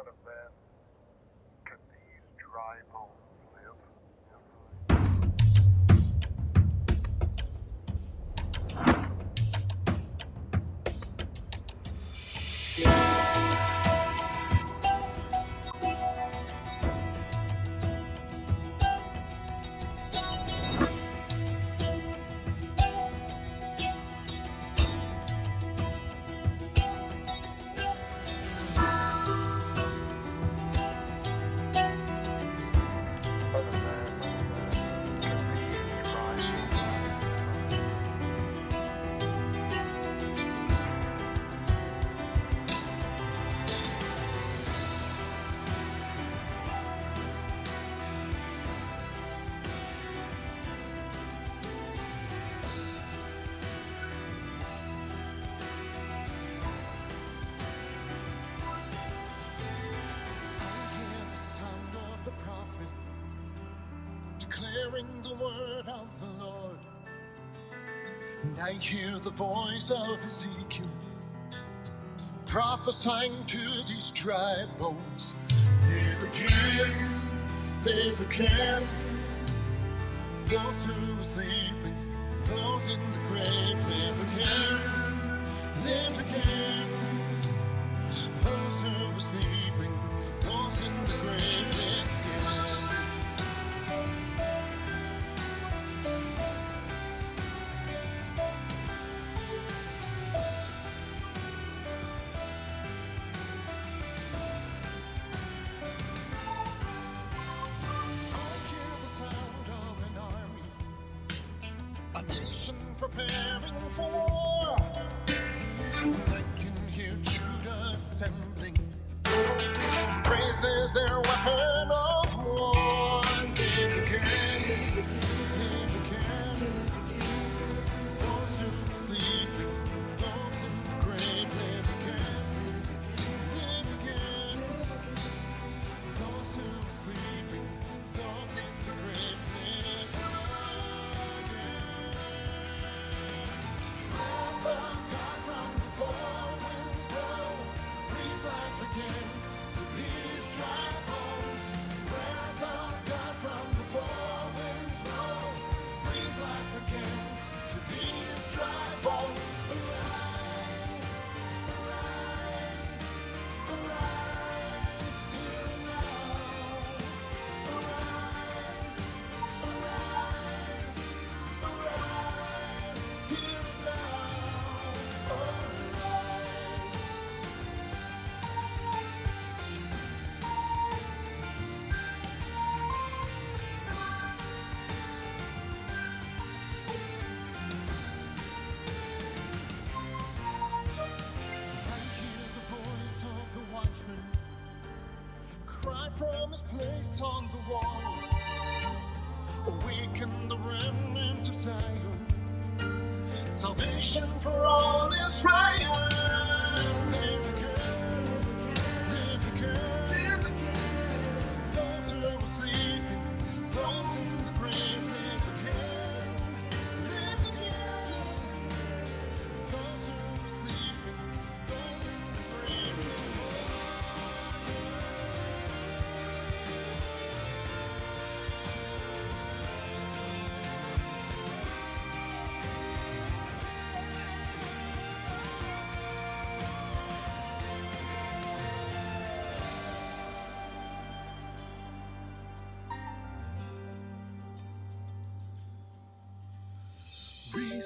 front of them because these dry bones word of the Lord. And I hear the voice of Ezekiel prophesying to these dry bones. Live again, live again, those who sleep preparing for war. I can hear Judah assembling. Praise is their weapon. Play on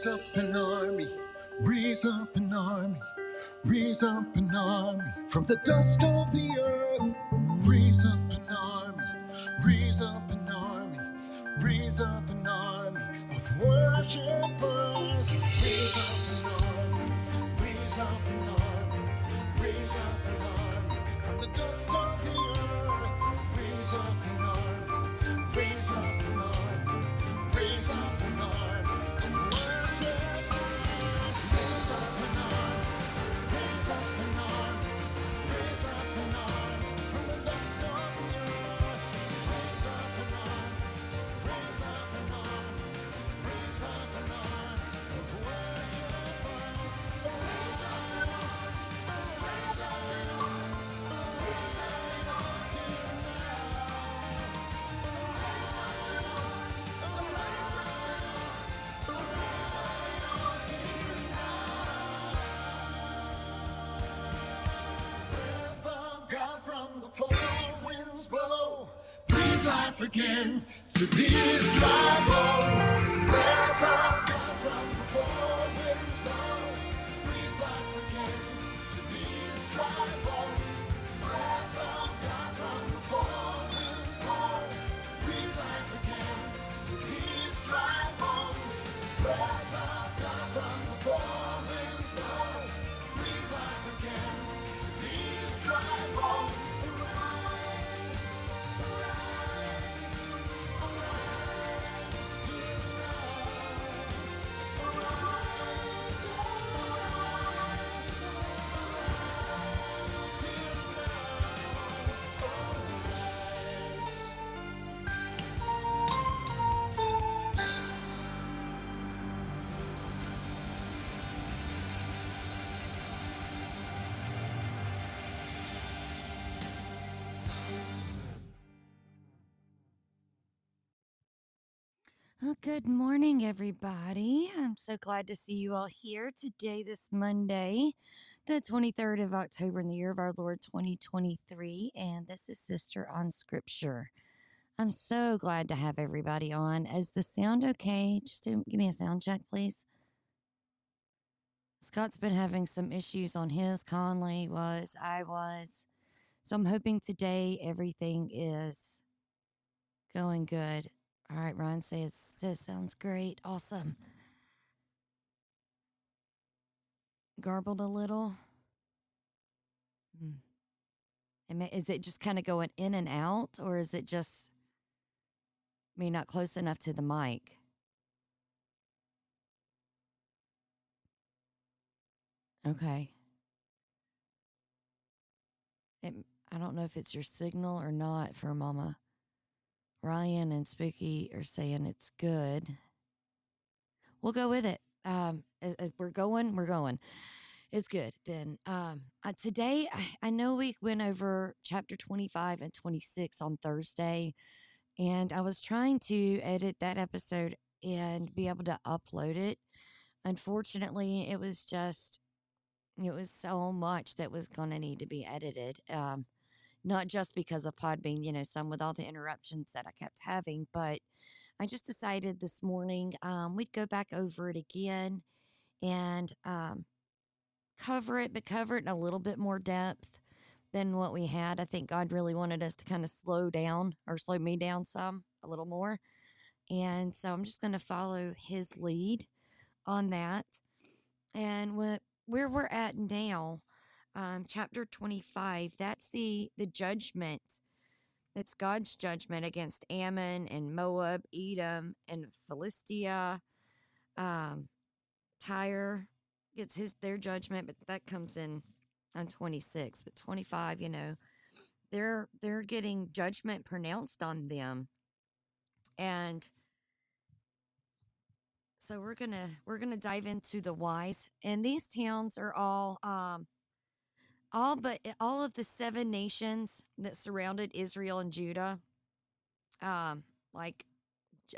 Raise up an army, raise up an army, raise up an army from the dust of the earth. Bones. Well, good morning, everybody. I'm so glad to see you all here today, this Monday, the 23rd of October in the year of our Lord 2023. And this is Sister on Scripture. I'm so glad to have everybody on. Is the sound okay? Just give me a sound check, please. Scott's been having some issues on his. Conley was, I was. So I'm hoping today everything is going good. All right, Ryan says says sounds great. Awesome. Garbled a little. Hmm. Is it just kind of going in and out, or is it just me not close enough to the mic? Okay. It, I don't know if it's your signal or not for Mama. Ryan and Spooky are saying it's good. We'll go with it. Um, as- as we're going, we're going. It's good. Then um, uh, today, I, I know we went over chapter 25 and 26 on Thursday, and I was trying to edit that episode and be able to upload it. Unfortunately, it was just, it was so much that was going to need to be edited. Um, not just because of Podbean, you know, some with all the interruptions that I kept having, but I just decided this morning um, we'd go back over it again and um, cover it, but cover it in a little bit more depth than what we had. I think God really wanted us to kind of slow down or slow me down some, a little more. And so I'm just going to follow his lead on that. And what, where we're at now, um, chapter 25, that's the, the judgment. It's God's judgment against Ammon and Moab, Edom, and Philistia. Um, Tyre gets his their judgment, but that comes in on 26. But 25, you know, they're they're getting judgment pronounced on them. And so we're gonna we're gonna dive into the whys. And these towns are all um all but all of the seven nations that surrounded Israel and Judah, um, like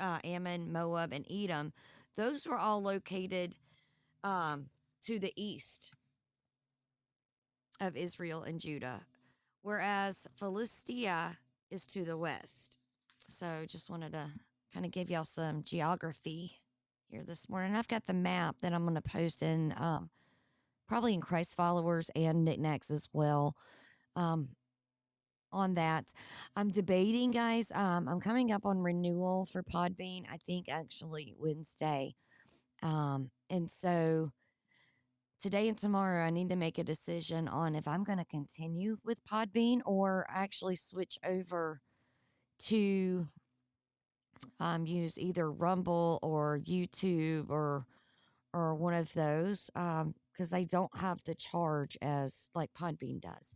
uh, Ammon, Moab, and Edom, those were all located um, to the east of Israel and Judah, whereas Philistia is to the west. So just wanted to kind of give y'all some geography here this morning. I've got the map that I'm going to post in um, probably in Christ followers and knickknacks as well. Um, on that, I'm debating, guys. Um, I'm coming up on renewal for Podbean. I think actually Wednesday, um, and so today and tomorrow I need to make a decision on if I'm going to continue with Podbean or actually switch over to um, use either Rumble or YouTube or or one of those because they don't have the charge as like Podbean does.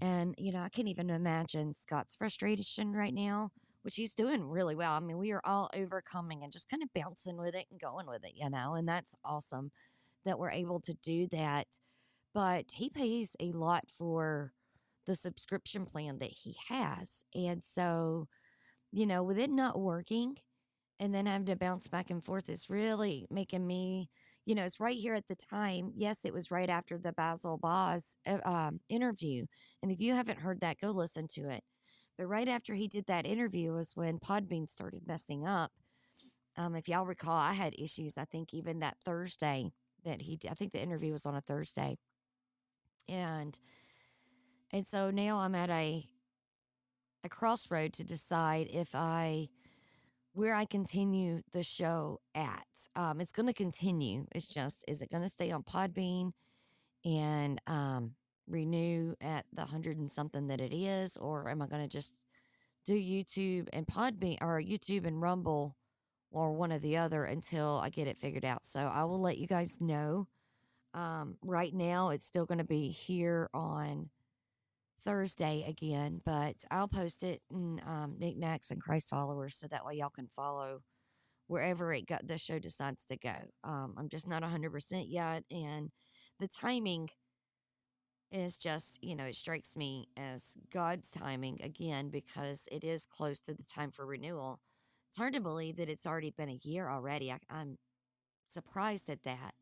And you know, I can't even imagine Scott's frustration right now, which he's doing really well. I mean, we are all overcoming and just kind of bouncing with it and going with it, you know, and that's awesome that we're able to do that. But he pays a lot for the subscription plan that he has. And so, you know, with it not working and then having to bounce back and forth, it's really making me, you know, it's right here at the time. Yes, it was right after the Basil Boz uh, um, interview. And if you haven't heard that, go listen to it But right after he did that interview was when Podbean started messing up. Um, if y'all recall, I had issues. I think even that Thursday that he, I think the interview was on a Thursday, and and so now I'm at a a crossroad to decide if I where I continue the show at. Um, it's going to continue. It's just is it going to stay on Podbean and um, renew at the hundred and something that it is, or am I going to just do YouTube and Podbean or YouTube and Rumble or one or the other until I get it figured out? So I will let you guys know. Um, right now, it's still going to be here on Thursday again, but I'll post it in um, knickknacks and Christ followers so that way y'all can follow wherever it got the show decides to go. Um, I'm just not 100% yet, and the timing is just, you know, it strikes me as God's timing again because it is close to the time for renewal. It's hard to believe that it's already been a year already. I, I'm surprised at that.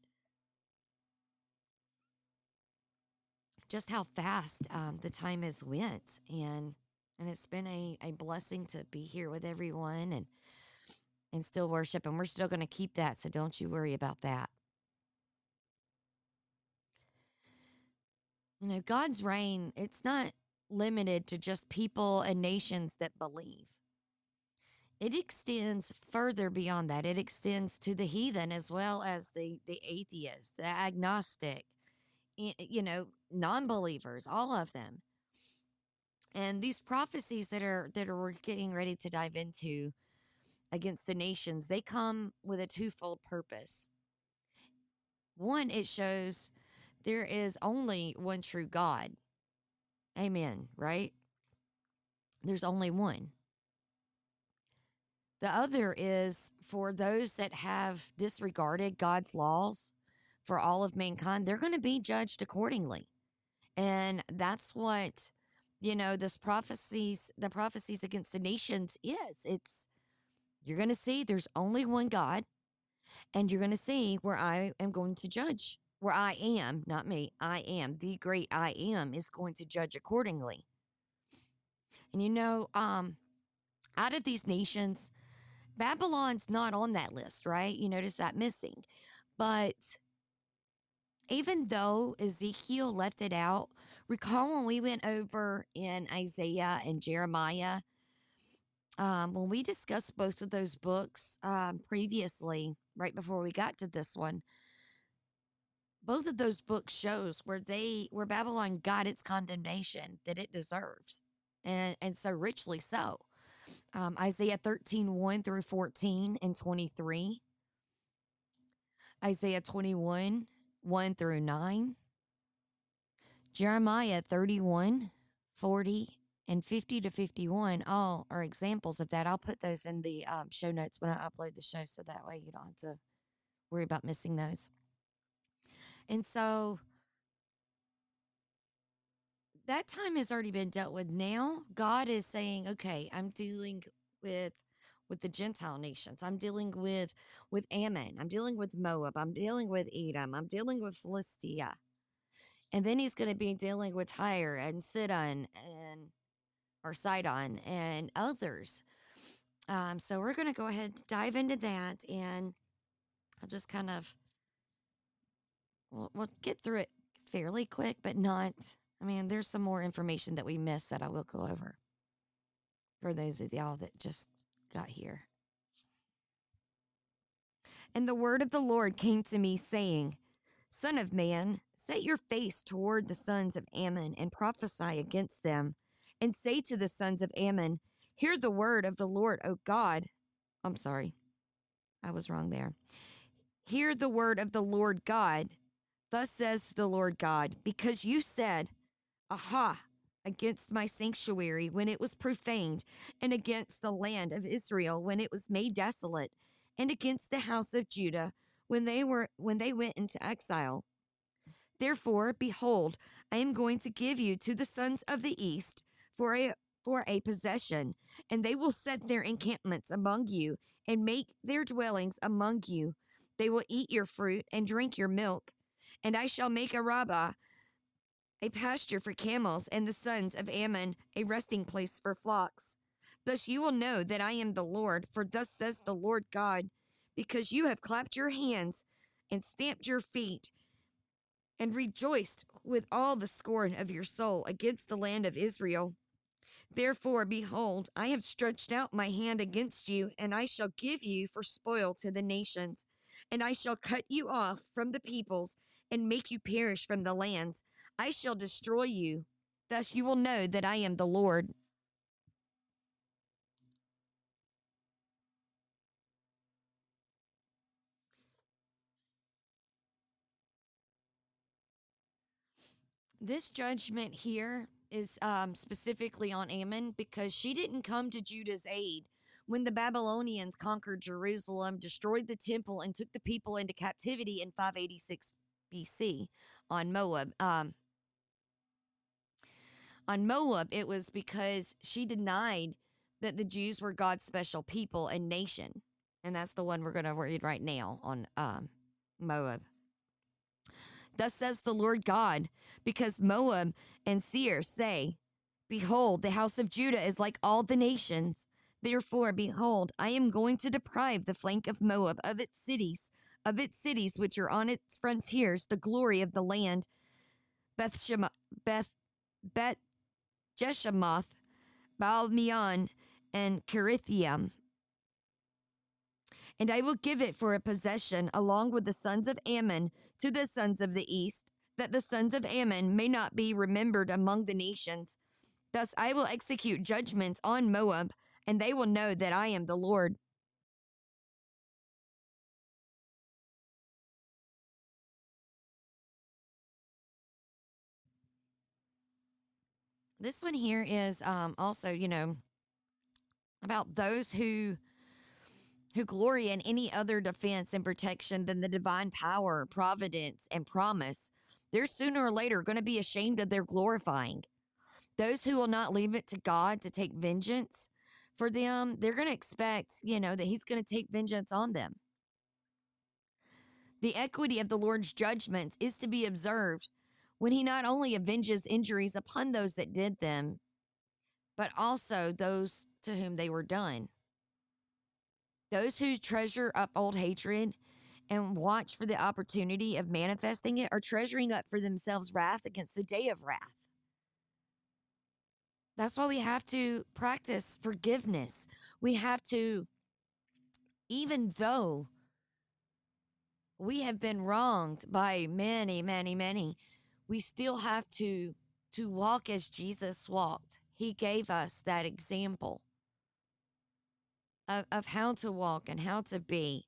Just how fast um, the time has went and and it's been a, a blessing to be here with everyone and and still worship and we're still going to keep that so don't you worry about that. You know god's reign it's not limited to just people and nations that believe. It extends further beyond that. It extends to the heathen as well as the the atheist the agnostic you know non-believers all of them. And these prophecies that are that are we're getting ready to dive into against the nations they come with a twofold purpose. One it shows there is only one true god. Amen right? There's only one. The other is for those that have disregarded god's laws for all of mankind, they're going to be judged accordingly. And that's what, you know, this prophecies, the prophecies against the nations is. It's, you're going to see there's only one God, and you're going to see where I am going to judge, where I am, not me, I am, the great I am is going to judge accordingly. And you know, um, out of these nations, Babylon's not on that list, right? You notice that missing. But even though Ezekiel left it out, recall when we went over in Isaiah and Jeremiah, um, when we discussed both of those books um, previously, right before we got to this one, both of those books shows where they where Babylon got its condemnation that it deserves, and and so richly so. Um, Isaiah 13, 1 through 14 and 23. Isaiah 21, 1 through 9, Jeremiah 31, 40, and 50 to 51 all are examples of that. I'll put those in the um, show notes when I upload the show so that way you don't have to worry about missing those. And so that time has already been dealt with. Now God is saying, okay, I'm dealing with with the Gentile nations. I'm dealing with with Ammon. I'm dealing with Moab. I'm dealing with Edom. I'm dealing with Philistia. And then he's going to be dealing with Tyre and Sidon and or Sidon and others. Um, so we're going to go ahead and dive into that, and I'll just kind of we'll, we'll get through it fairly quick, but not. I mean, there's some more information that we missed that I will go over for those of y'all that just got here. And the word of the Lord came to me, saying, Son of man, set your face toward the sons of Ammon and prophesy against them, and say to the sons of Ammon, Hear the word of the Lord, O God. I'm sorry, I was wrong there. Hear the word of the Lord God. Thus says the Lord God, because you said, Aha, against my sanctuary when it was profaned, and against the land of Israel when it was made desolate, and against the house of Judah when they were when they went into exile. Therefore, behold, I am going to give you to the sons of the east for a for a possession, and they will set their encampments among you and make their dwellings among you. They will eat your fruit and drink your milk, and I shall make Arabah a pasture for camels, and the sons of Ammon a resting place for flocks. Thus you will know that I am the Lord, for thus says the Lord God, because you have clapped your hands and stamped your feet and rejoiced with all the scorn of your soul against the land of Israel. Therefore, behold, I have stretched out my hand against you, and I shall give you for spoil to the nations, and I shall cut you off from the peoples and make you perish from the lands. I shall destroy you. Thus you will know that I am the Lord. This judgment here is um, specifically on Ammon because she didn't come to Judah's aid when the Babylonians conquered Jerusalem, destroyed the temple, and took the people into captivity in 586 BC on Moab. Um, on Moab, it was because she denied that the Jews were God's special people and nation. And that's the one we're going to read right now on um, Moab. Thus says the Lord God, because Moab and Seir say, Behold, the house of Judah is like all the nations. Therefore, behold, I am going to deprive the flank of Moab of its cities, of its cities which are on its frontiers, the glory of the land, Beth Shema, Beth Bet Jeshemoth, Baal Meon, and Kiriathaim. And I will give it for a possession along with the sons of Ammon to the sons of the east, that the sons of Ammon may not be remembered among the nations. Thus I will execute judgments on Moab, and they will know that I am the Lord. This one here is um, also, you know, about those who who glory in any other defense and protection than the divine power, providence, and promise. They're sooner or later going to be ashamed of their glorifying. Those who will not leave it to God to take vengeance for them, they're going to expect, you know, that He's going to take vengeance on them. The equity of the Lord's judgments is to be observed when He not only avenges injuries upon those that did them, but also those to whom they were done. Those who treasure up old hatred and watch for the opportunity of manifesting it are treasuring up for themselves wrath against the day of wrath. That's why we have to practice forgiveness. We have to, even though we have been wronged by many, many, many, we still have to to walk as Jesus walked. He gave us that example of, of how to walk and how to be.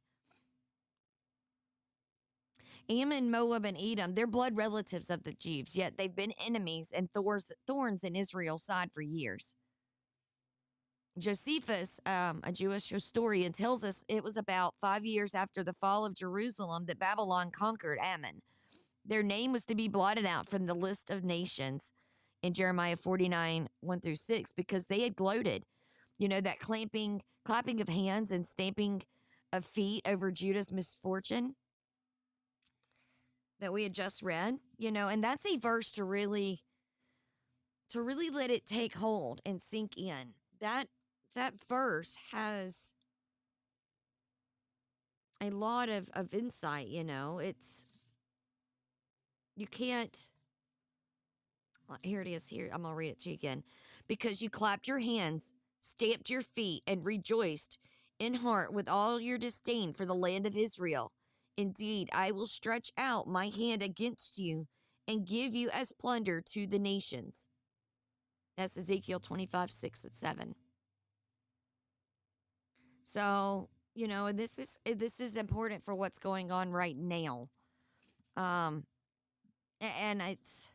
Ammon, Moab, and Edom, they're blood relatives of the Jews, yet they've been enemies and thorns, thorns in Israel's side for years. Josephus, um, a Jewish historian, tells us it was about five years after the fall of Jerusalem that Babylon conquered Ammon. Their name was to be blotted out from the list of nations in Jeremiah 49, 1 through 6, because they had gloated. You know, that clamping, clapping of hands and stamping of feet over Judah's misfortune that we had just read, you know, and that's a verse to really to really let it take hold and sink in. That that verse has a lot of of insight, you know. It's you can't uh, here it is here. I'm to read it to you again. Because you clapped your hands, stamped your feet and rejoiced in heart with all your disdain for the land of Israel. Indeed, I will stretch out my hand against you and give you as plunder to the nations. That's Ezekiel 25, 6 and 7. So, you know, this is this is important for what's going on right now. Um and it's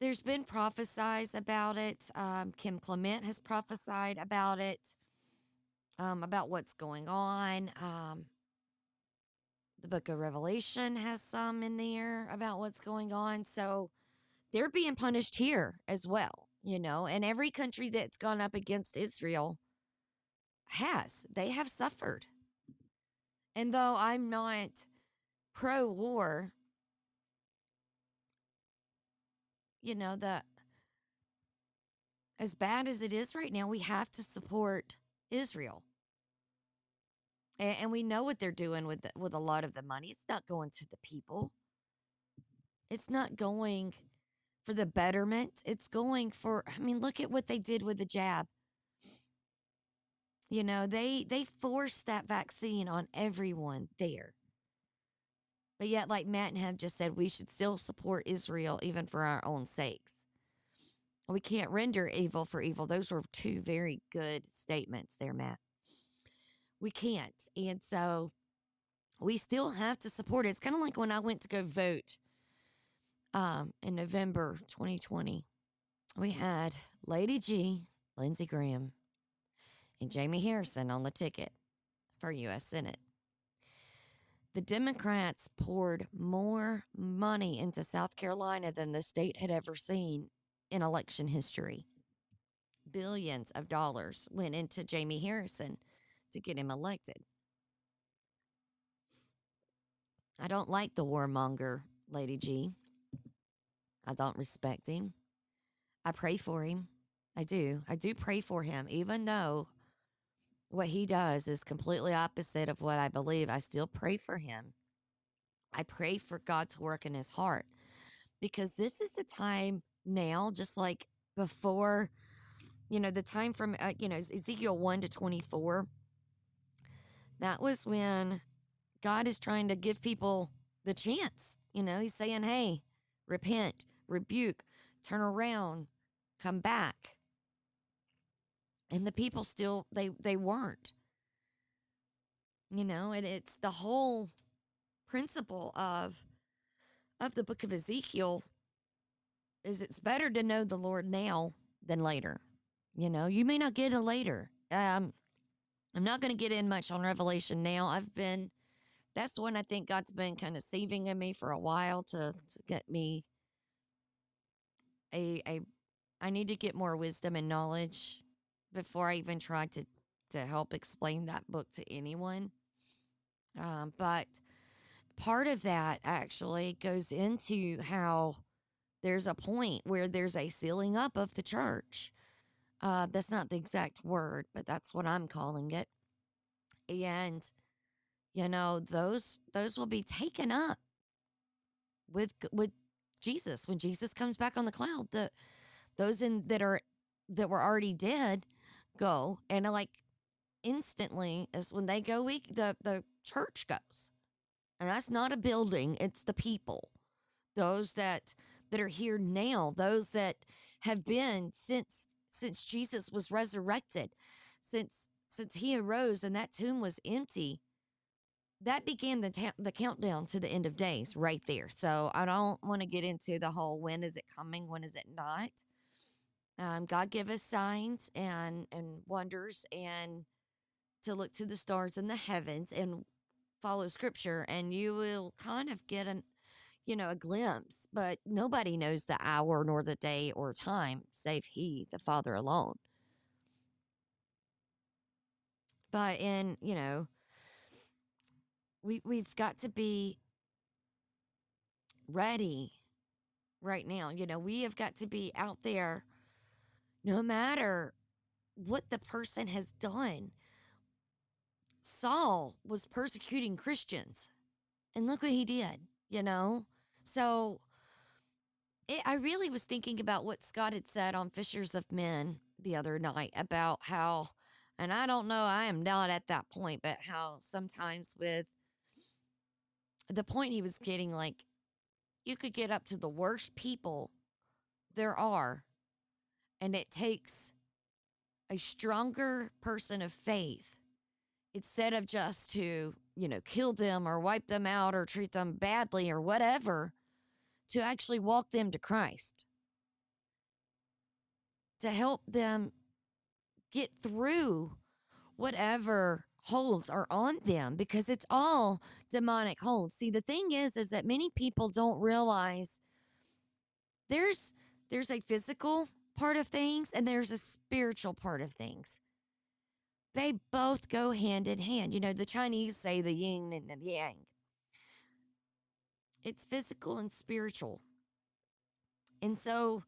there's been prophesies about it. Um, Kim Clement has prophesied about it, um, about what's going on. Um, the book of Revelation has some in there about what's going on. So they're being punished here as well, you know, and every country that's gone up against Israel has. They have suffered. And though I'm not pro war, you know, the as bad as it is right now, we have to support Israel. And, and we know what they're doing with the, with a lot of the money. It's not going to the people. It's not going for the betterment. It's going for I mean, look at what they did with the jab. You know, they they forced that vaccine on everyone there. But yet, like Matt and have just said, we should still support Israel even for our own sakes. We can't render evil for evil. Those were two very good statements there, Matt. We can't. And so we still have to support it. It's kind of like when I went to go vote um, in November 2020. We had Lady G, Lindsey Graham, and Jamie Harrison on the ticket for U.S. Senate. The Democrats poured more money into South Carolina than the state had ever seen in election history. Billions of dollars went into Jamie Harrison to get him elected. I don't like the warmonger, Lady G. I don't respect him. I pray for him. I do. I do pray for him, even though what he does is completely opposite of what I believe. I still pray for him. I pray for God to work in his heart because this is the time now, just like before, you know, the time from, uh, you know, Ezekiel 1 to 24. That was when God is trying to give people the chance. You know, he's saying, hey, repent, rebuke, turn around, come back and the people still they they weren't. You know and it's the whole principle of of the book of ezekiel is it's better to know the lord now than later. You know you may not get it later. Um i'm not going to get in much on revelation now. I've been that's one i think god's been kind of saving in me for a while to to get me a a i need to get more wisdom and knowledge before I even tried to to help explain that book to anyone. Um, but part of that actually goes into how there's a point where there's a sealing up of the church. Uh, that's not the exact word, but that's what I'm calling it. And you know those those will be taken up with with Jesus when Jesus comes back on the cloud. The those in that are that were already dead go and uh, like instantly is when they go we the the church goes. And that's not a building it's the people. Those that that are here now those that have been since since jesus was resurrected since since he arose and that tomb was empty that began the ta- the countdown to the end of days right there. So i don't want to get into the whole when is it coming when is it not um, God give us signs and and wonders and to look to the stars in the heavens and follow scripture and you will kind of get an you know a glimpse but nobody knows the hour nor the day or time save he the father alone. But in you know we we've got to be ready right now you know we have got to be out there no matter what the person has done. Saul was persecuting Christians, and look what he did, you know? So it, I really was thinking about what Scott had said on Fishers of Men the other night about how, and I don't know, I am not at that point, but how sometimes with the point he was getting, like, you could get up to the worst people there are and it takes a stronger person of faith instead of just to, you know, kill them or wipe them out or treat them badly or whatever, to actually walk them to Christ, to help them get through whatever holds are on them because it's all demonic holds. See, the thing is is that many people don't realize there's there's a physical part of things and there's a spiritual part of things. They both go hand in hand. You know, the Chinese say the yin and the yang. It's physical and spiritual. And so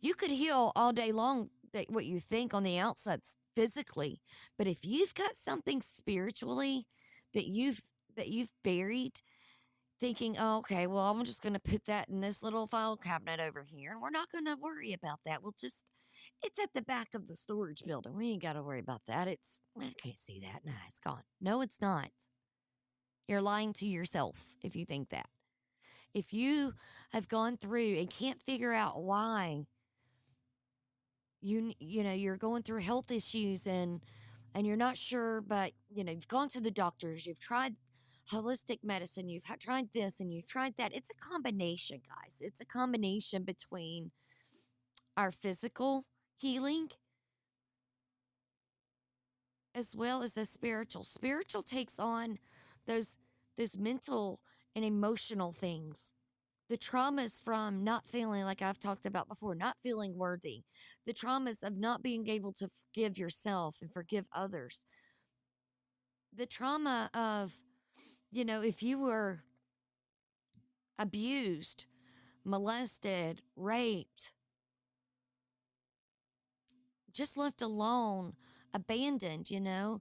you could heal all day long that what you think on the outside physically, but if you've got something spiritually that you've that you've buried thinking, oh, okay, well, I'm just going to put that in this little file cabinet over here, and we're not going to worry about that. We'll just, it's at the back of the storage building. We ain't got to worry about that. It's, I can't see that. Nah, it's gone. No, it's not. You're lying to yourself if you think that. If you have gone through and can't figure out why you you know you're going through health issues and and you're not sure but you know you've gone to the doctors you've tried holistic medicine you've tried this and you've tried that it's a combination guys it's a combination between our physical healing as well as the spiritual spiritual takes on those those mental and emotional things the traumas from not feeling like I've talked about before, not feeling worthy, the traumas of not being able to forgive yourself and forgive others, the trauma of, you know, if you were abused, molested, raped, just left alone, abandoned, you know,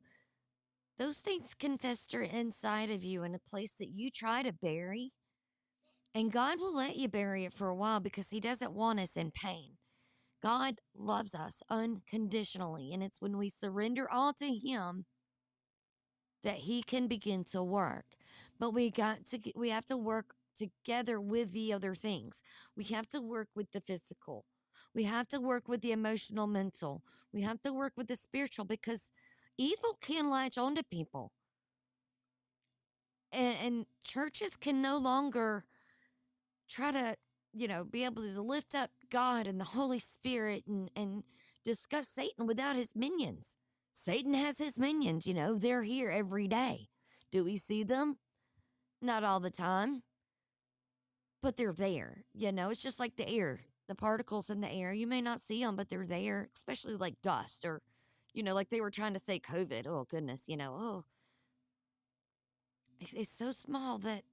those things can fester inside of you in a place that you try to bury. And God will let you bury it for a while because He doesn't want us in pain. God loves us unconditionally. And it's when we surrender all to Him that He can begin to work. But we got to, we have to work together with the other things. We have to work with the physical. We have to work with the emotional, mental. We have to work with the spiritual because evil can latch onto people. And, and churches can no longer try to you know be able to lift up god and the holy spirit and and discuss satan without his minions satan has his minions you know they're here every day do we see them not all the time but they're there you know it's just like the air the particles in the air you may not see them but they're there especially like dust or you know like they were trying to say covid oh goodness you know oh it's, it's so small that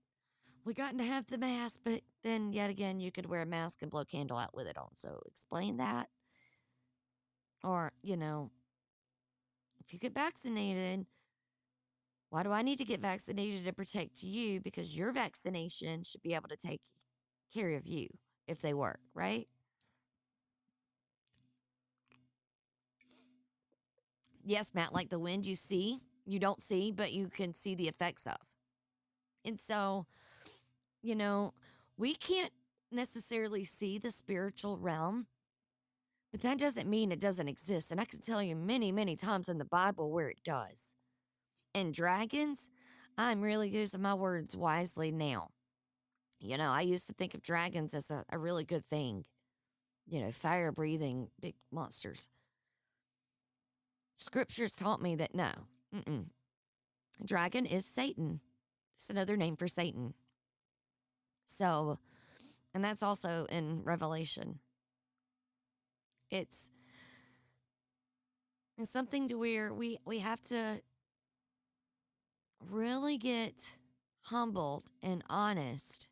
we got to have the mask, but then yet again, you could wear a mask and blow candle out with it on. So explain that. Or, you know, if you get vaccinated, why do I need to get vaccinated to protect you? Because your vaccination should be able to take care of you if they work, right? Yes, Matt, like the wind you see, you don't see, but you can see the effects of. And so, you know, we can't necessarily see the spiritual realm, but that doesn't mean it doesn't exist. And I can tell you many, many times in the Bible where it does. And dragons, I'm really using my words wisely now. You know, I used to think of dragons as a, a really good thing, you know, fire breathing big monsters. Scriptures taught me that no, mm-mm. dragon is Satan. It's another name for Satan. So, and that's also in Revelation. It's it's something to where we we have to really get humbled and honest.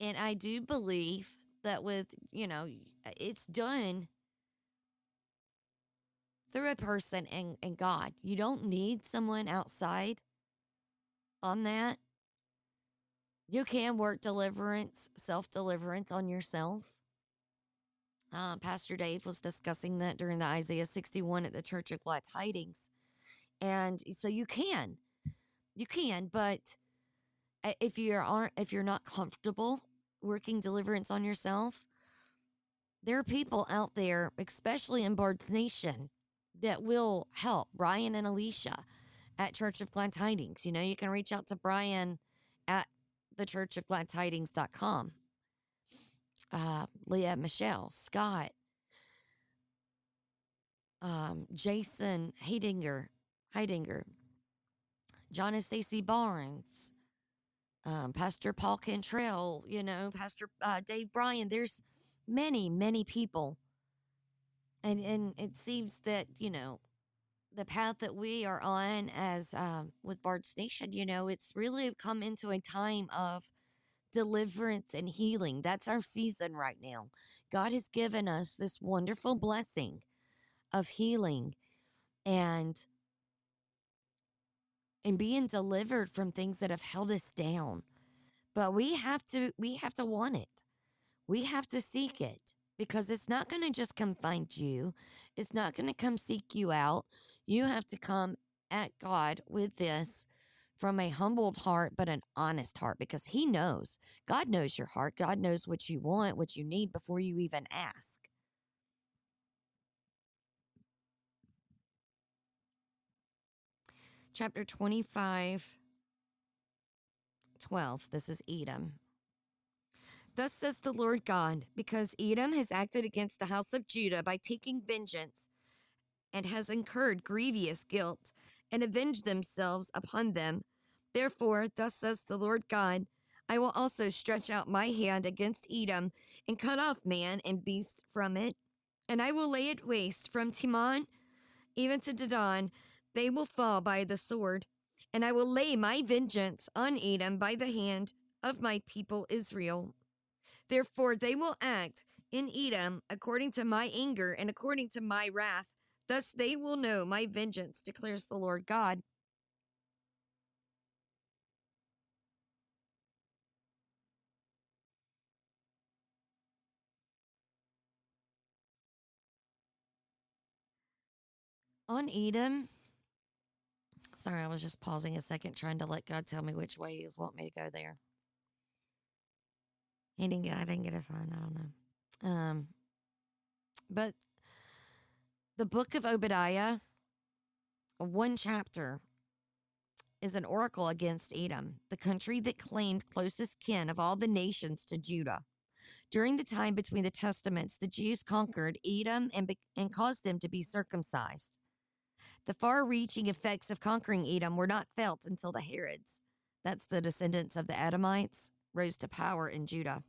And I do believe that with, you know, uh, it's done through a person and, and God. You don't need someone outside on that. You can work deliverance, self deliverance on yourself. Uh, Pastor Dave was discussing that during the Isaiah 61 at the Church of Glad Tidings. And so you can, you can, but if you aren't, if you're not comfortable working deliverance on yourself, there are people out there, especially in Bard's Nation, that will help. Brian and Alicia at Church of Glad Tidings. You know, you can reach out to Brian at the Church of Glad Tidings.com. Uh, Leah, Michelle, Scott, um, Jason Heidinger, Heidinger, John and Stacy Barnes, um, Pastor Paul Cantrell, you know, Pastor uh, Dave Bryan. There's many, many people. And, and it seems that, you know, the path that we are on as um, with Bard's Nation, you know, it's really come into a time of deliverance and healing. That's our season right now. God has given us this wonderful blessing of healing and and being delivered from things that have held us down. But we have to we have to want it. We have to seek it because it's not going to just come find you. It's not going to come seek you out. You have to come at God with this from a humbled heart, but an honest heart because He knows. God knows your heart. God knows what you want, what you need before you even ask. Chapter 25, 12. This is Edom. Thus says the Lord God, because Edom has acted against the house of Judah by taking vengeance and has incurred grievous guilt and avenge themselves upon them. Therefore, thus says the Lord God, I will also stretch out my hand against Edom and cut off man and beast from it, and I will lay it waste from Teman even to Dedan. They will fall by the sword, and I will lay my vengeance on Edom by the hand of my people Israel. Therefore, they will act in Edom according to my anger and according to my wrath. Thus they will know my vengeance, declares the Lord God. On Edom, sorry, I was just pausing a second trying to let God tell me which way He was wanting me to go there. He didn't get, I didn't get a sign. I don't know. Um, but the book of Obadiah, one chapter, is an oracle against Edom, the country that claimed closest kin of all the nations to Judah. During the time between the testaments, the Jews conquered Edom and, be- and caused them to be circumcised. The far reaching effects of conquering Edom were not felt until the Herods, that's the descendants of the Edomites, rose to power in Judah.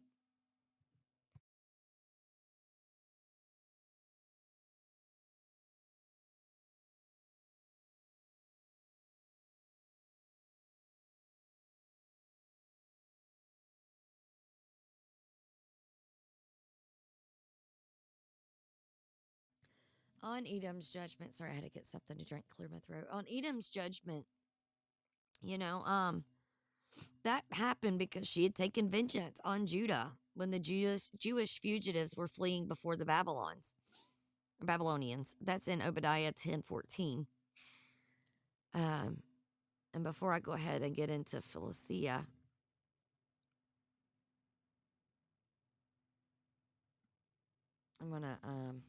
On Edom's judgment, sorry, I had to get something to drink, clear my throat. On Edom's judgment, you know, um, that happened because she had taken vengeance on Judah when the Jewish Jewish fugitives were fleeing before the Babylons, Babylonians. That's in Obadiah ten fourteen. Um, and before I go ahead and get into Philistia, I'm gonna um,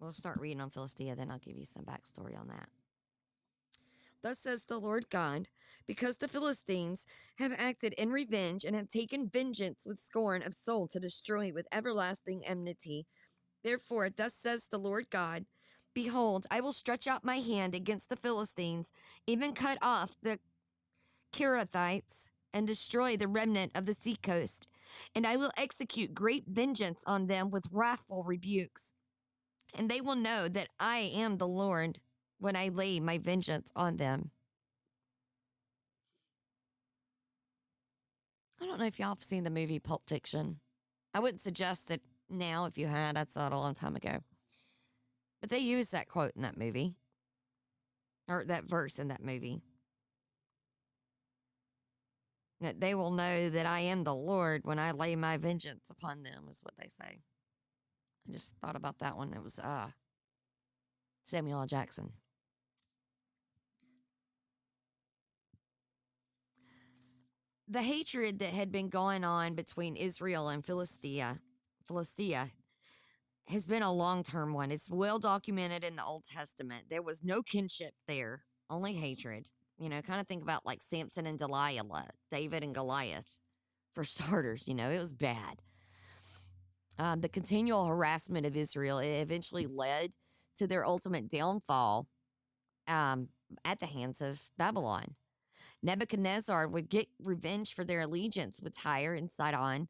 we'll start reading on Philistia, then I'll give you some backstory on that. Thus says the Lord God, because the Philistines have acted in revenge and have taken vengeance with scorn of soul to destroy with everlasting enmity. Therefore, thus says the Lord God, Behold, I will stretch out my hand against the Philistines, even cut off the Cherethites, and destroy the remnant of the seacoast. And I will execute great vengeance on them with wrathful rebukes. And they will know that I am the Lord when I lay my vengeance on them. I don't know if y'all have seen the movie Pulp Fiction. I wouldn't suggest it now if you had. I saw it a long time ago. But they use that quote in that movie, or that verse in that movie. That they will know that I am the Lord when I lay my vengeance upon them, is what they say. I just thought about that one. It was uh, Samuel L. Jackson. the hatred that had been going on between Israel and Philistia, Philistia has been a long-term one. It's well documented in the Old Testament. There was no kinship there, only hatred. You know, kind of think about like Samson and Delilah, David and Goliath, for starters. You know, it was bad. Um, the continual harassment of Israel it eventually led to their ultimate downfall um, at the hands of Babylon. Nebuchadnezzar would get revenge for their allegiance with Tyre and Sidon.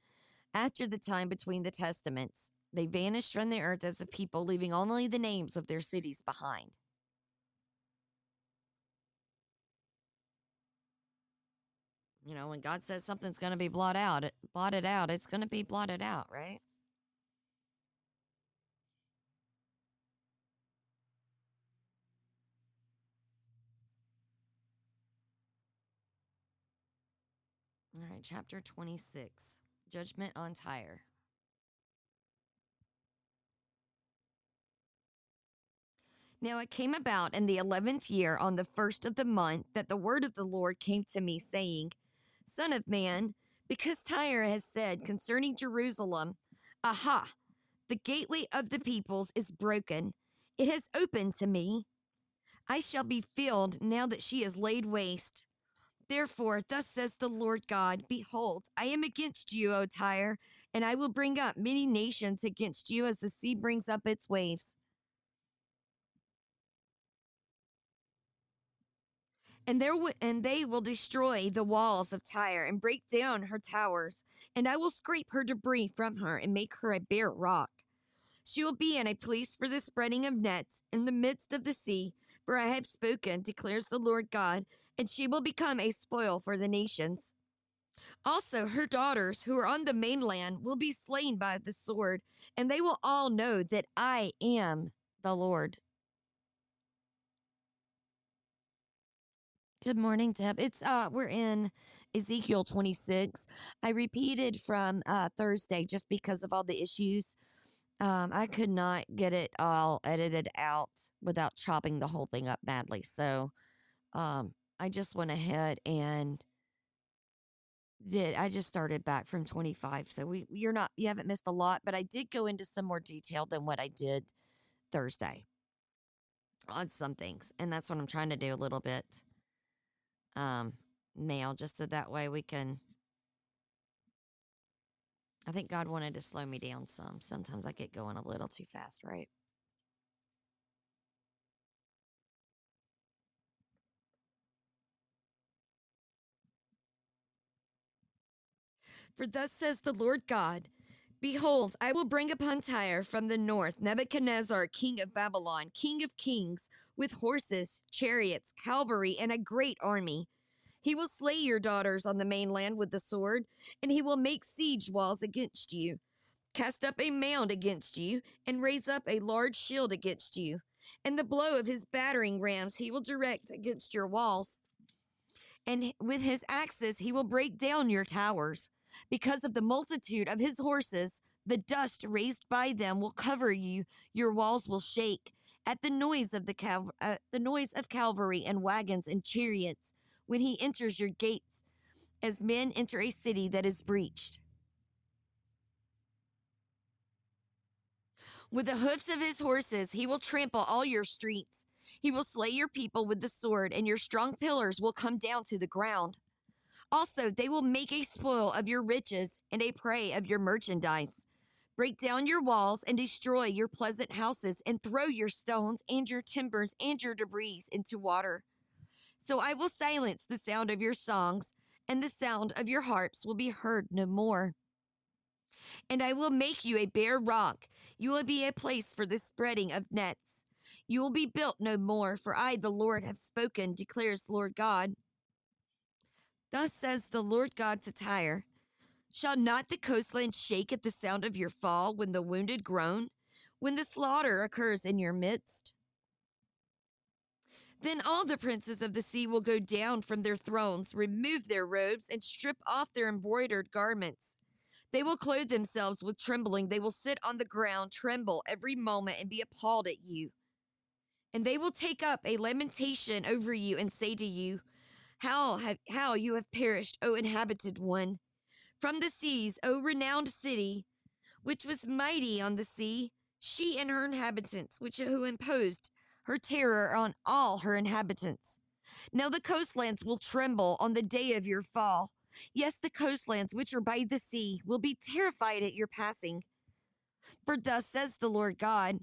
After the time between the testaments, they vanished from the earth as a people, leaving only the names of their cities behind. You know, when God says something's going to be blotted out, blotted out, it's going to be blotted out, right? All right, chapter 26 Judgment on Tyre. Now it came about in the eleventh year, on the first of the month, that the word of the Lord came to me, saying, Son of man, because Tyre has said concerning Jerusalem, Aha, the gateway of the peoples is broken, it has opened to me. I shall be filled now that she is laid waste. Therefore, thus says the Lord God Behold, I am against you, O Tyre, and I will bring up many nations against you as the sea brings up its waves. And there w- and they will destroy the walls of Tyre and break down her towers, and I will scrape her debris from her and make her a bare rock. She will be in a place for the spreading of nets in the midst of the sea, for I have spoken, declares the Lord God, and she will become a spoil for the nations. Also, her daughters who are on the mainland will be slain by the sword, and they will all know that I am the Lord. Good morning, Deb. It's uh we're in Ezekiel 26. I repeated from uh Thursday just because of all the issues. Um I could not get it all edited out without chopping the whole thing up badly. So um I just went ahead and did I just started back from 25. So we you're not you haven't missed a lot, but I did go into some more detail than what I did Thursday on some things. And that's what I'm trying to do a little bit um, now, just so that way we can. I think God wanted to slow me down some. Sometimes I get going a little too fast, right? For thus says the Lord God Behold, I will bring upon Tyre from the north Nebuchadnezzar, king of Babylon, king of kings, with horses, chariots, cavalry, and a great army. He will slay your daughters on the mainland with the sword, and he will make siege walls against you, cast up a mound against you, and raise up a large shield against you. And the blow of his battering rams he will direct against your walls. And with his axes he will break down your towers. Because of the multitude of his horses, the dust raised by them will cover you. Your walls will shake at the noise of the cal- uh, the noise of cavalry and wagons and chariots when he enters your gates, as men enter a city that is breached. With the hoofs of his horses, he will trample all your streets. He will slay your people with the sword, and your strong pillars will come down to the ground. Also, they will make a spoil of your riches and a prey of your merchandise. Break down your walls and destroy your pleasant houses, and throw your stones and your timbers and your debris into water. So I will silence the sound of your songs, and the sound of your harps will be heard no more. And I will make you a bare rock. You will be a place for the spreading of nets. You will be built no more, for I, the Lord, have spoken, declares Lord God. Thus says the Lord God to Tyre Shall not the coastland shake at the sound of your fall when the wounded groan, when the slaughter occurs in your midst? Then all the princes of the sea will go down from their thrones, remove their robes, and strip off their embroidered garments. They will clothe themselves with trembling. They will sit on the ground, tremble every moment, and be appalled at you. And they will take up a lamentation over you and say to you, How have how you have perished, O inhabited one! From the seas, O renowned city, which was mighty on the sea, she and her inhabitants, which who imposed her terror on all her inhabitants. Now the coastlands will tremble on the day of your fall. Yes, the coastlands which are by the sea will be terrified at your passing. For thus says the Lord God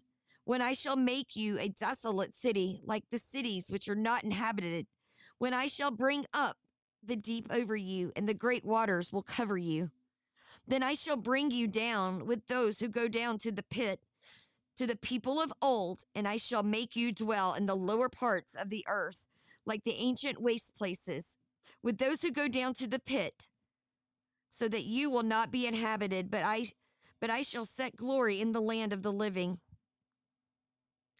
When I shall make you a desolate city, like the cities which are not inhabited, when I shall bring up the deep over you, and the great waters will cover you, then I shall bring you down with those who go down to the pit to the people of old, and I shall make you dwell in the lower parts of the earth, like the ancient waste places, with those who go down to the pit, so that you will not be inhabited, but I but I shall set glory in the land of the living.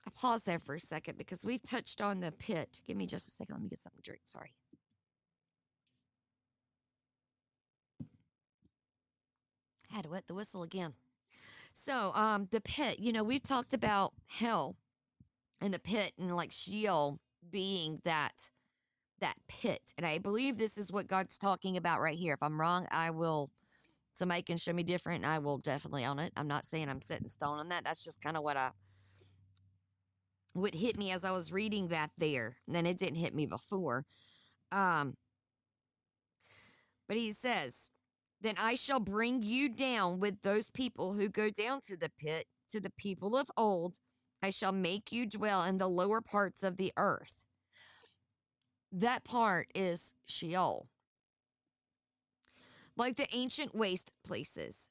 I pause there for a second because we've touched on the pit. Give me just a second. Let me get something to drink. Sorry. Had to wet the whistle again. So, um, the pit, you know, we've talked about hell and the pit and like Sheol being that that pit. And I believe this is what God's talking about right here. If I'm wrong, I will somebody can show me different. I will definitely own it. I'm not saying I'm set in stone on that. That's just kind of what I what hit me as I was reading that there. And then it didn't hit me before. Um but he says, Then I shall bring you down with those people who go down to the pit, to the people of old. I shall make you dwell in the lower parts of the earth. That part is Sheol. Like the ancient waste places,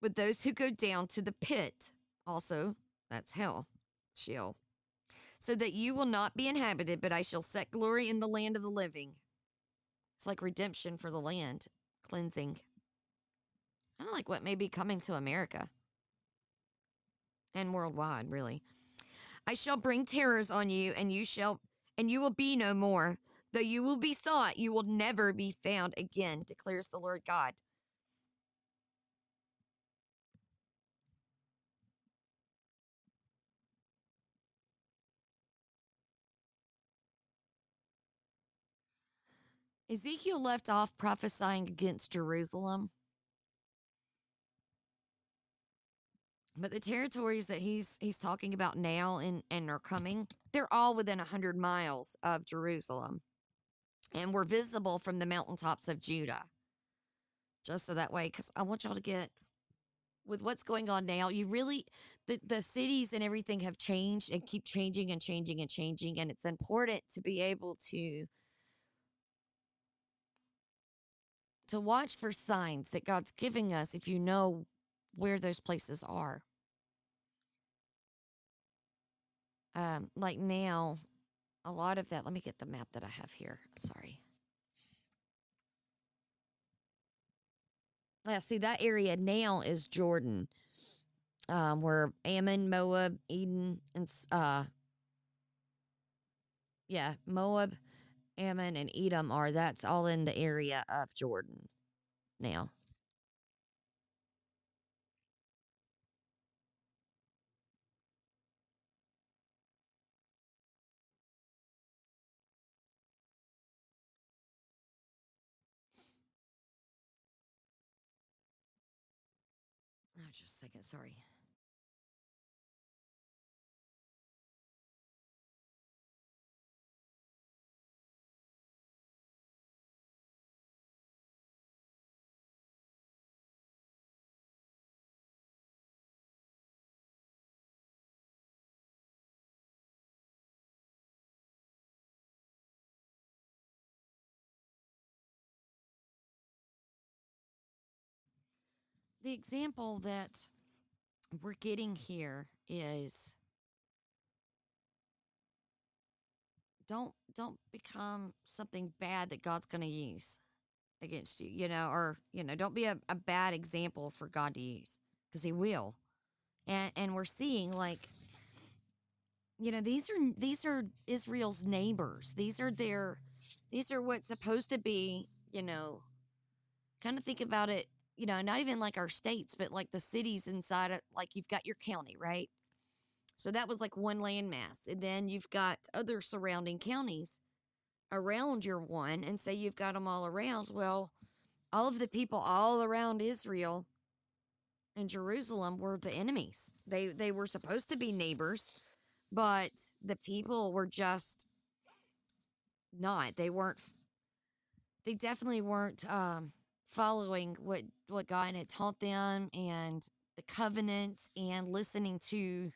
with those who go down to the pit, also, that's hell, Sheol, so that you will not be inhabited, but I shall set glory in the land of the living. It's like redemption for the land, cleansing. Kind of like what may be coming to America and worldwide, really. I shall bring terrors on you, and you shall, and you will be no more. Though you will be sought, you will never be found again, declares the Lord God. Ezekiel left off prophesying against Jerusalem. But the territories that he's he's talking about now and, and are coming, they're all within a hundred miles of Jerusalem. And were visible from the mountaintops of Judah. Just so that way, because I want y'all to get with what's going on now, you really the, the cities and everything have changed and keep changing and changing and changing. And it's important to be able to to watch for signs that God's giving us if you know where those places are. Um, like now, a lot of that. Let me get the map that I have here. Sorry. Yeah, see that area now is Jordan, um, where Ammon, Moab, Eden, and uh, yeah, Moab, Ammon, and Edom are. That's all in the area of Jordan now. Just a second. Sorry. The example that we're getting here is don't don't become something bad that God's going to use against you, you know, or you know, don't be a, a bad example for God to use because He will. And and we're seeing like, you know, these are these are Israel's neighbors. These are their, these are what's supposed to be, you know, kind of think about it, you know, not even like our states, but like the cities inside it. Like you've got your county, right? So that was like one landmass. And then you've got other surrounding counties around your one. And say you've got them all around. Well, all of the people all around Israel and Jerusalem were the enemies. They they were supposed to be neighbors, but the people were just not. They weren't they definitely weren't um following what what God had taught them and the covenant and listening to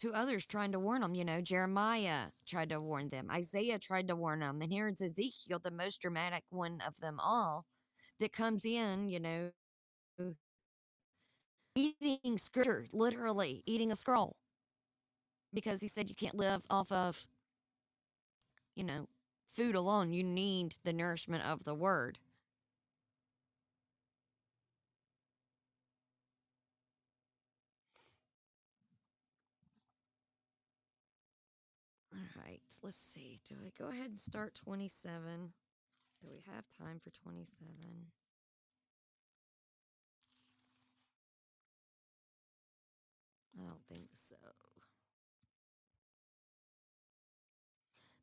to others trying to warn them. You know, Jeremiah tried to warn them, Isaiah tried to warn them, and here's Ezekiel, the most dramatic one of them all, that comes in, you know, eating scripture, literally eating a scroll, because he said you can't live off of, you know, food alone. You need the nourishment of the word. All right, let's see. Do I go ahead and start 27? Do we have time for 27? I don't think so.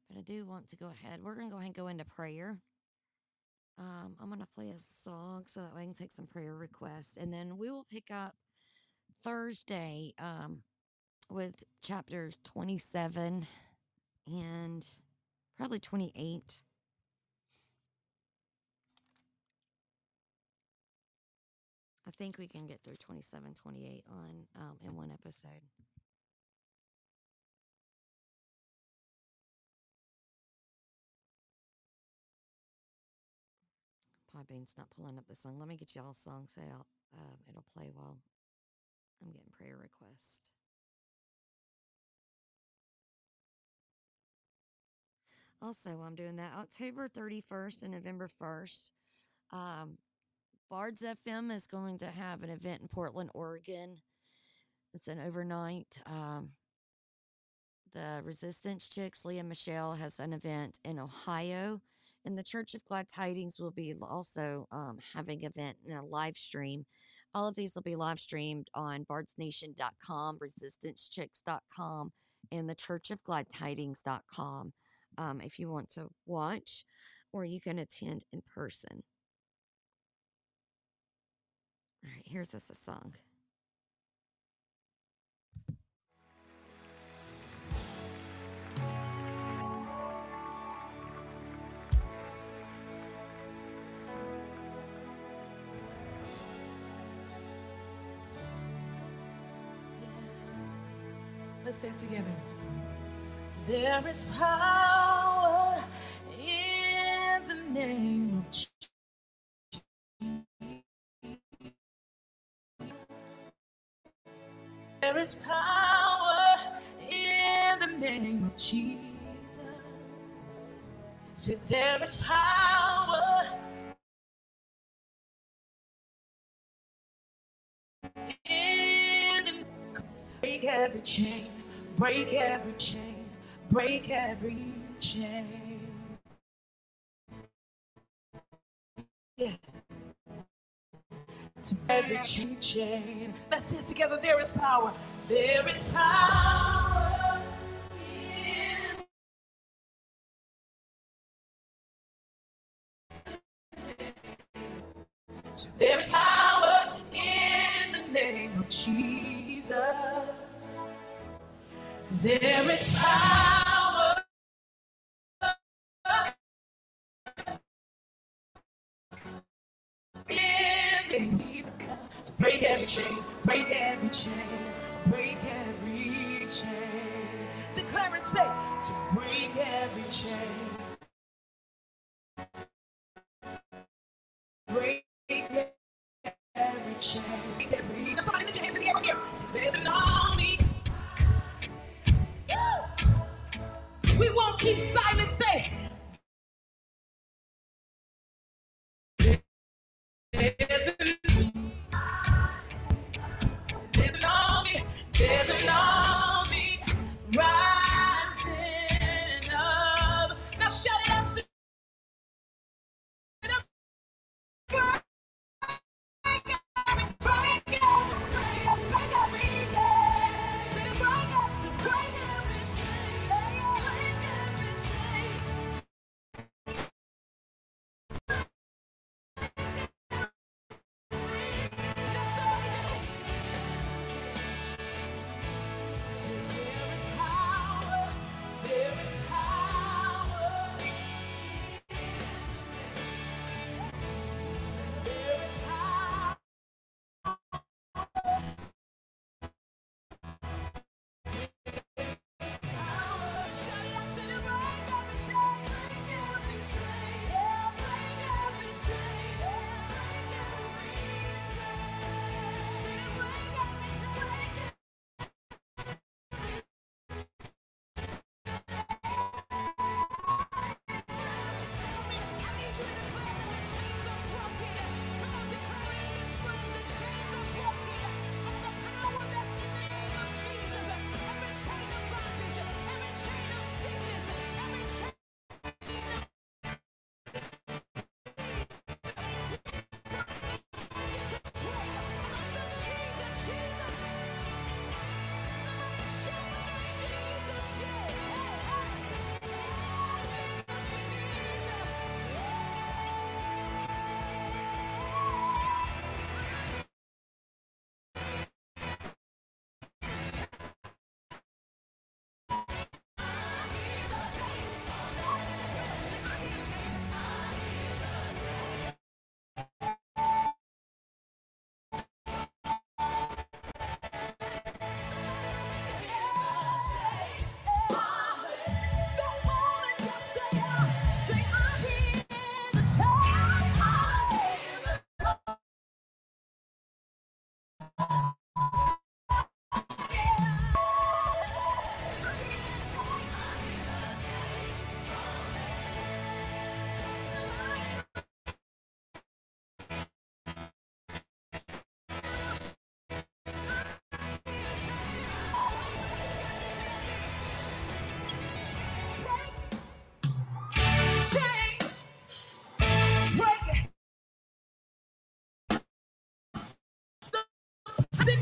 But I do want to go ahead. We're going to go ahead and go into prayer. Um, I'm going to play a song so that way I can take some prayer requests. And then we will pick up Thursday um, with chapter 27 and probably 28. I think we can get through 27, 28 on um, in one episode. Podbean's not pulling up the song. Let me get y'all songs out. Um, it'll play while I'm getting prayer requests. Also, I'm doing that October 31st and November 1st. Um, Bards FM is going to have an event in Portland, Oregon. It's an overnight. Um, the Resistance Chicks, Leah Michelle, has an event in Ohio. And the Church of Glad Tidings will be also um, having an event in a live stream. All of these will be live streamed on bardsnation.com, resistancechicks.com, and the Church of Glad Tidings.com um, if you want to watch or you can attend in person. All right, here's this a song. Let's say it together. There is power in the name of Jesus. There is power in the name of Jesus. Say there is power in the break every chain, break every chain, break every chain. Yeah. To every chain, chain. Let's say it together. There is power. There is power. in So there is power in the name of Jesus. There is power. Chain,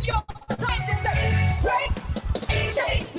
your side and say, break and change.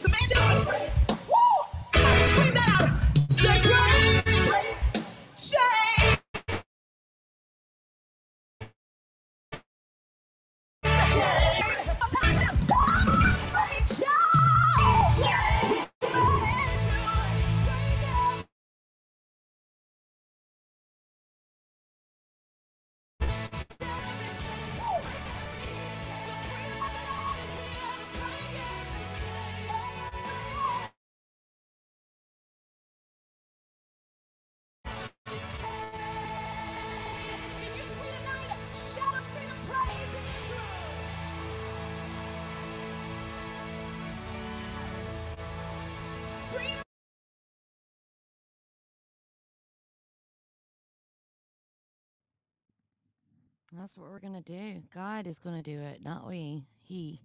That's what we're going to do. God is going to do it, not we. He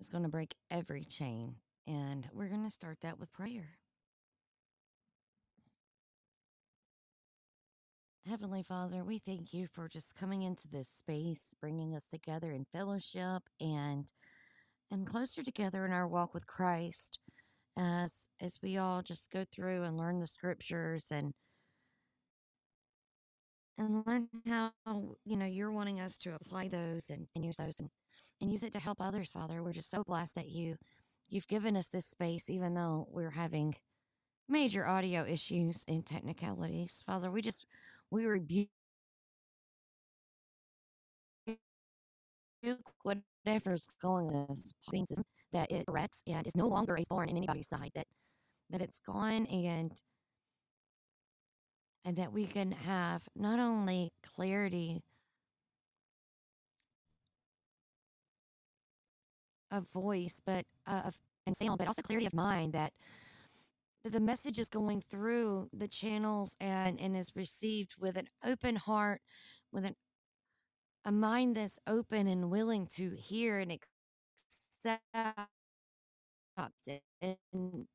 is going to break every chain. And we're going to start that with prayer. Heavenly Father, we thank you for just coming into this space, bringing us together in fellowship and and closer together in our walk with Christ as as we all just go through and learn the scriptures and and learn how you know you're wanting us to apply those and, and use those and, and use it to help others father. We're just so blessed that you you've given us this space even though we're having major audio issues and technicalities. Father we just we rebuke whatever's going on this that it corrects and is no longer a thorn in anybody's side that that it's gone and and that we can have not only clarity of voice, but uh, of and sound, but also clarity of mind that that the message is going through the channels and and is received with an open heart, with an, a mind that's open and willing to hear and accept and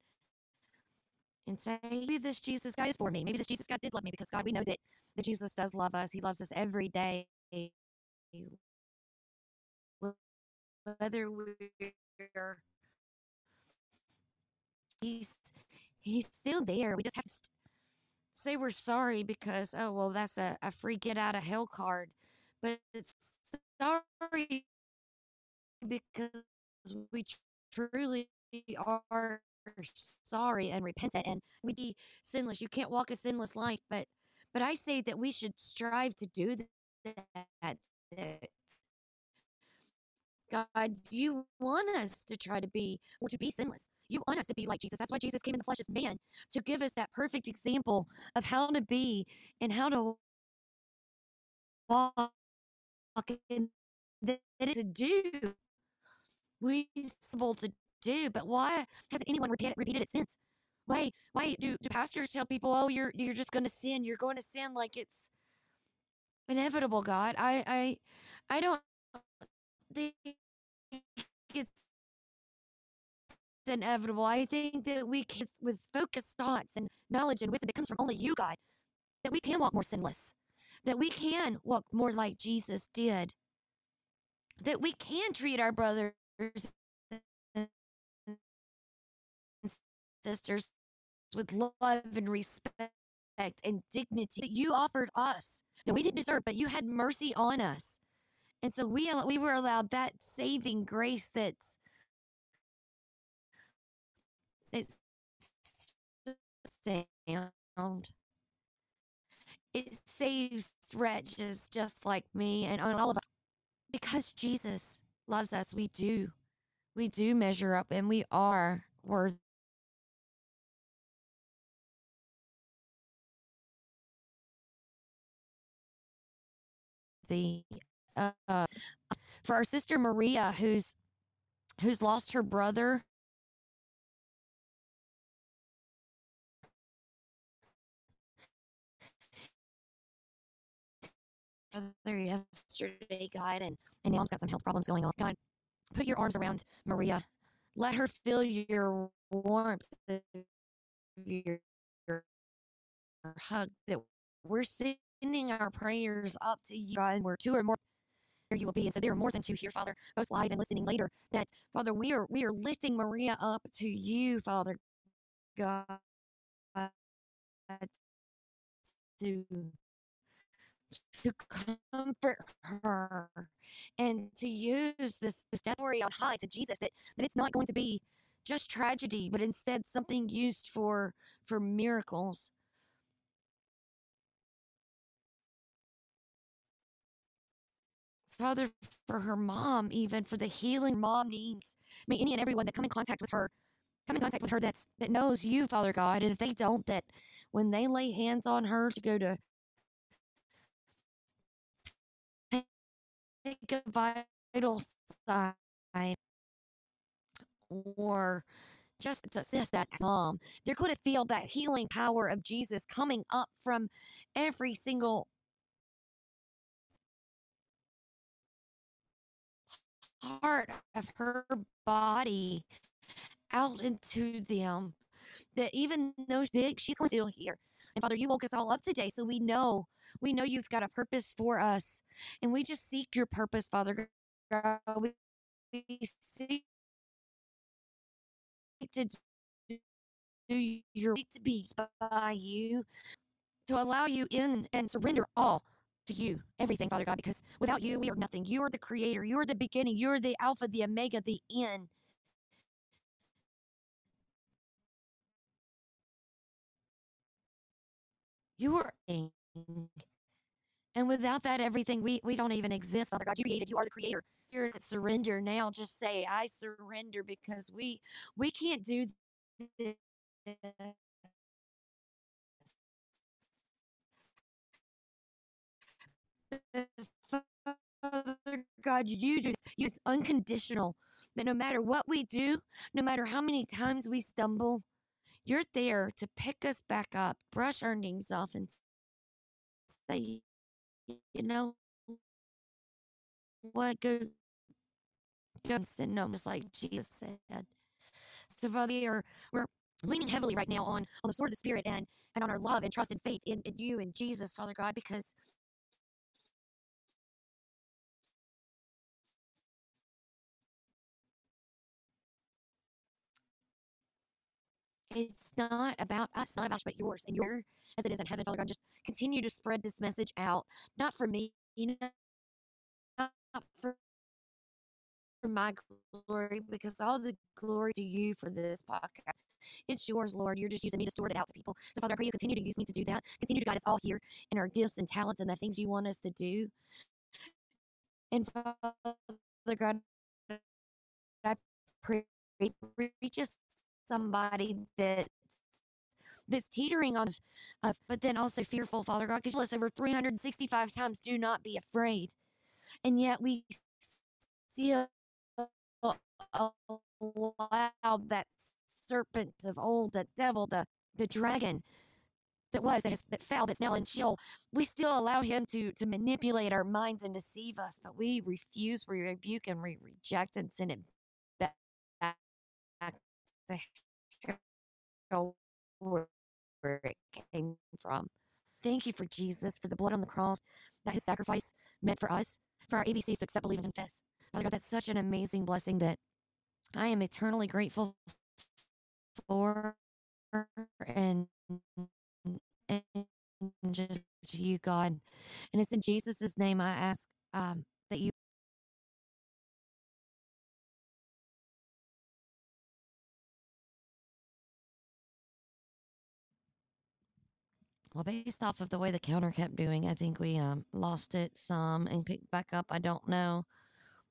and say, maybe this Jesus guy is for me. Maybe this Jesus guy did love me because God, we know that, that Jesus does love us. He loves us every day. Whether we're he's he's still there. We just have to say we're sorry because oh well that's a, a free get out of hell card. But it's sorry because we truly are sorry and repentant and we be sinless. You can't walk a sinless life, but but I say that we should strive to do that. that God, you want us to try to be or to be sinless. You want us to be like Jesus. That's why Jesus came in the flesh as man to give us that perfect example of how to be and how to walk that is to do. We able to do, but why hasn't anyone repeated, repeated it since? Why why do, do pastors tell people, oh, you're you're just gonna sin, you're going to sin like it's inevitable, God? I I I don't think it's inevitable. I think that we can, with focused thoughts and knowledge and wisdom that comes from only you, God, that we can walk more sinless, that we can walk more like Jesus did, that we can treat our brothers sisters with love and respect and dignity that you offered us that we didn't deserve, but you had mercy on us. And so we we were allowed that saving grace that's it's sound. It saves wretches just like me and all of us. Because Jesus loves us, we do. We do measure up and we are worthy. Uh, for our sister Maria, who's who's lost her brother brother yesterday, God, and, and mom's got some health problems going on. God, put your arms around Maria. Let her feel your warmth your, your hug that we're sending our prayers up to you, God. We're two or more here you will be. And so there are more than two here, Father, both live and listening later. That Father, we are we are lifting Maria up to you, Father God, to to comfort her and to use this this story on high to Jesus that that it's not going to be just tragedy, but instead something used for for miracles. Father, for her mom, even for the healing mom needs. May any and everyone that come in contact with her, come in contact with her that's that knows you, Father God, and if they don't, that when they lay hands on her to go to take a vital sign or just to assist that mom, they're going to feel that healing power of Jesus coming up from every single part of her body out into them. That even though she's going to still hear. And Father, you woke us all up today, so we know, we know you've got a purpose for us. And we just seek your purpose, Father God. We, we seek to do your to be by you, to allow you in and surrender all to you, everything, Father God, because without you, we are nothing. You are the creator, you are the beginning, you are the Alpha, the Omega, the end. You are. And without that, everything, we, we don't even exist, Father God. You created, you are the creator. To surrender now. Just say, I surrender because we we can't do this. Father God, you just, this. You is unconditional. That no matter what we do, no matter how many times we stumble, you're there to pick us back up, brush our knees off, and say, you know what, go, go and sin no, just like Jesus said. So, Father, we're, we're leaning heavily right now on, on the sword of the Spirit and, and on our love and trust and faith in, in you and Jesus, Father God, because it's not about us, not about you, but yours and your as it is in heaven, Father God. Just continue to spread this message out, not for me, not for my glory, because all the glory to you for this podcast. It's yours, Lord. You're just using me to sort it out to people. So, Father, I pray you continue to use me to do that. Continue to guide us all here in our gifts and talents and the things you want us to do. And Father God, I pray reaches somebody that's that's teetering on uh, but then also fearful father god because over 365 times do not be afraid. And yet we still allow that serpent of old the devil the the dragon that was that, is, that fell that's now in Sheol, we still allow him to to manipulate our minds and deceive us, but we refuse, we rebuke, and we reject and send back where it came from. Thank you for Jesus, for the blood on the cross, that his sacrifice meant for us, for our ABCs to accept, believe, and confess. Father God, that's such an amazing blessing that I am eternally grateful for and, and just to you, God. And it's in Jesus' name I ask um, that you Well, based off of the way the counter kept doing, I think we um, lost it some and picked back up. I don't know.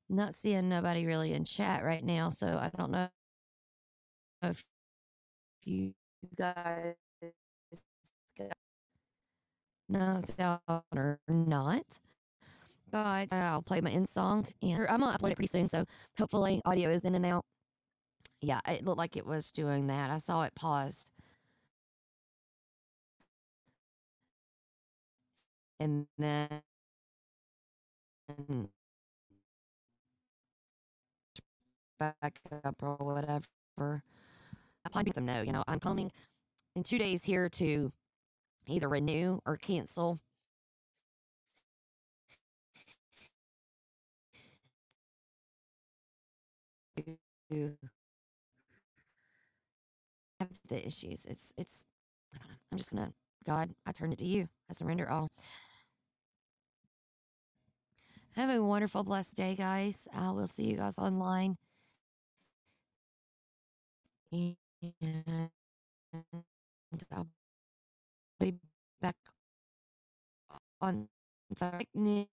Not seeing nobody really in chat right now, so I don't know if you guys knocked out or not. But I'll play my end song, and I'm gonna upload it pretty soon. So hopefully, audio is in and out. Yeah, it looked like it was doing that. I saw it pause. and then back up or whatever. I them know, you know, I'm coming in two days here to either renew or cancel. Have the issues. It's it's. I don't know. I'm just gonna. God, I turn it to you. I surrender all. Have a wonderful, blessed day, guys. Uh, I will see you guys online. And I'll be back on the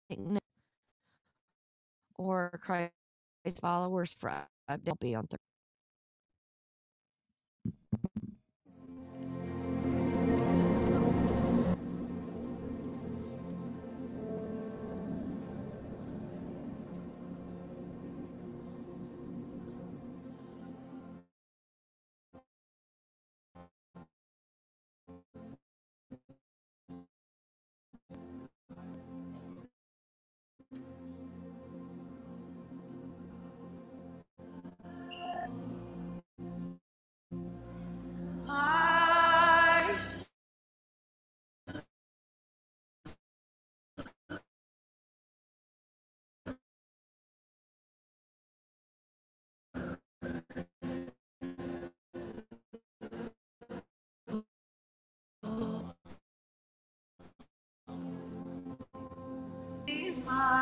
or Christ followers for update. I'll be on Thursday. My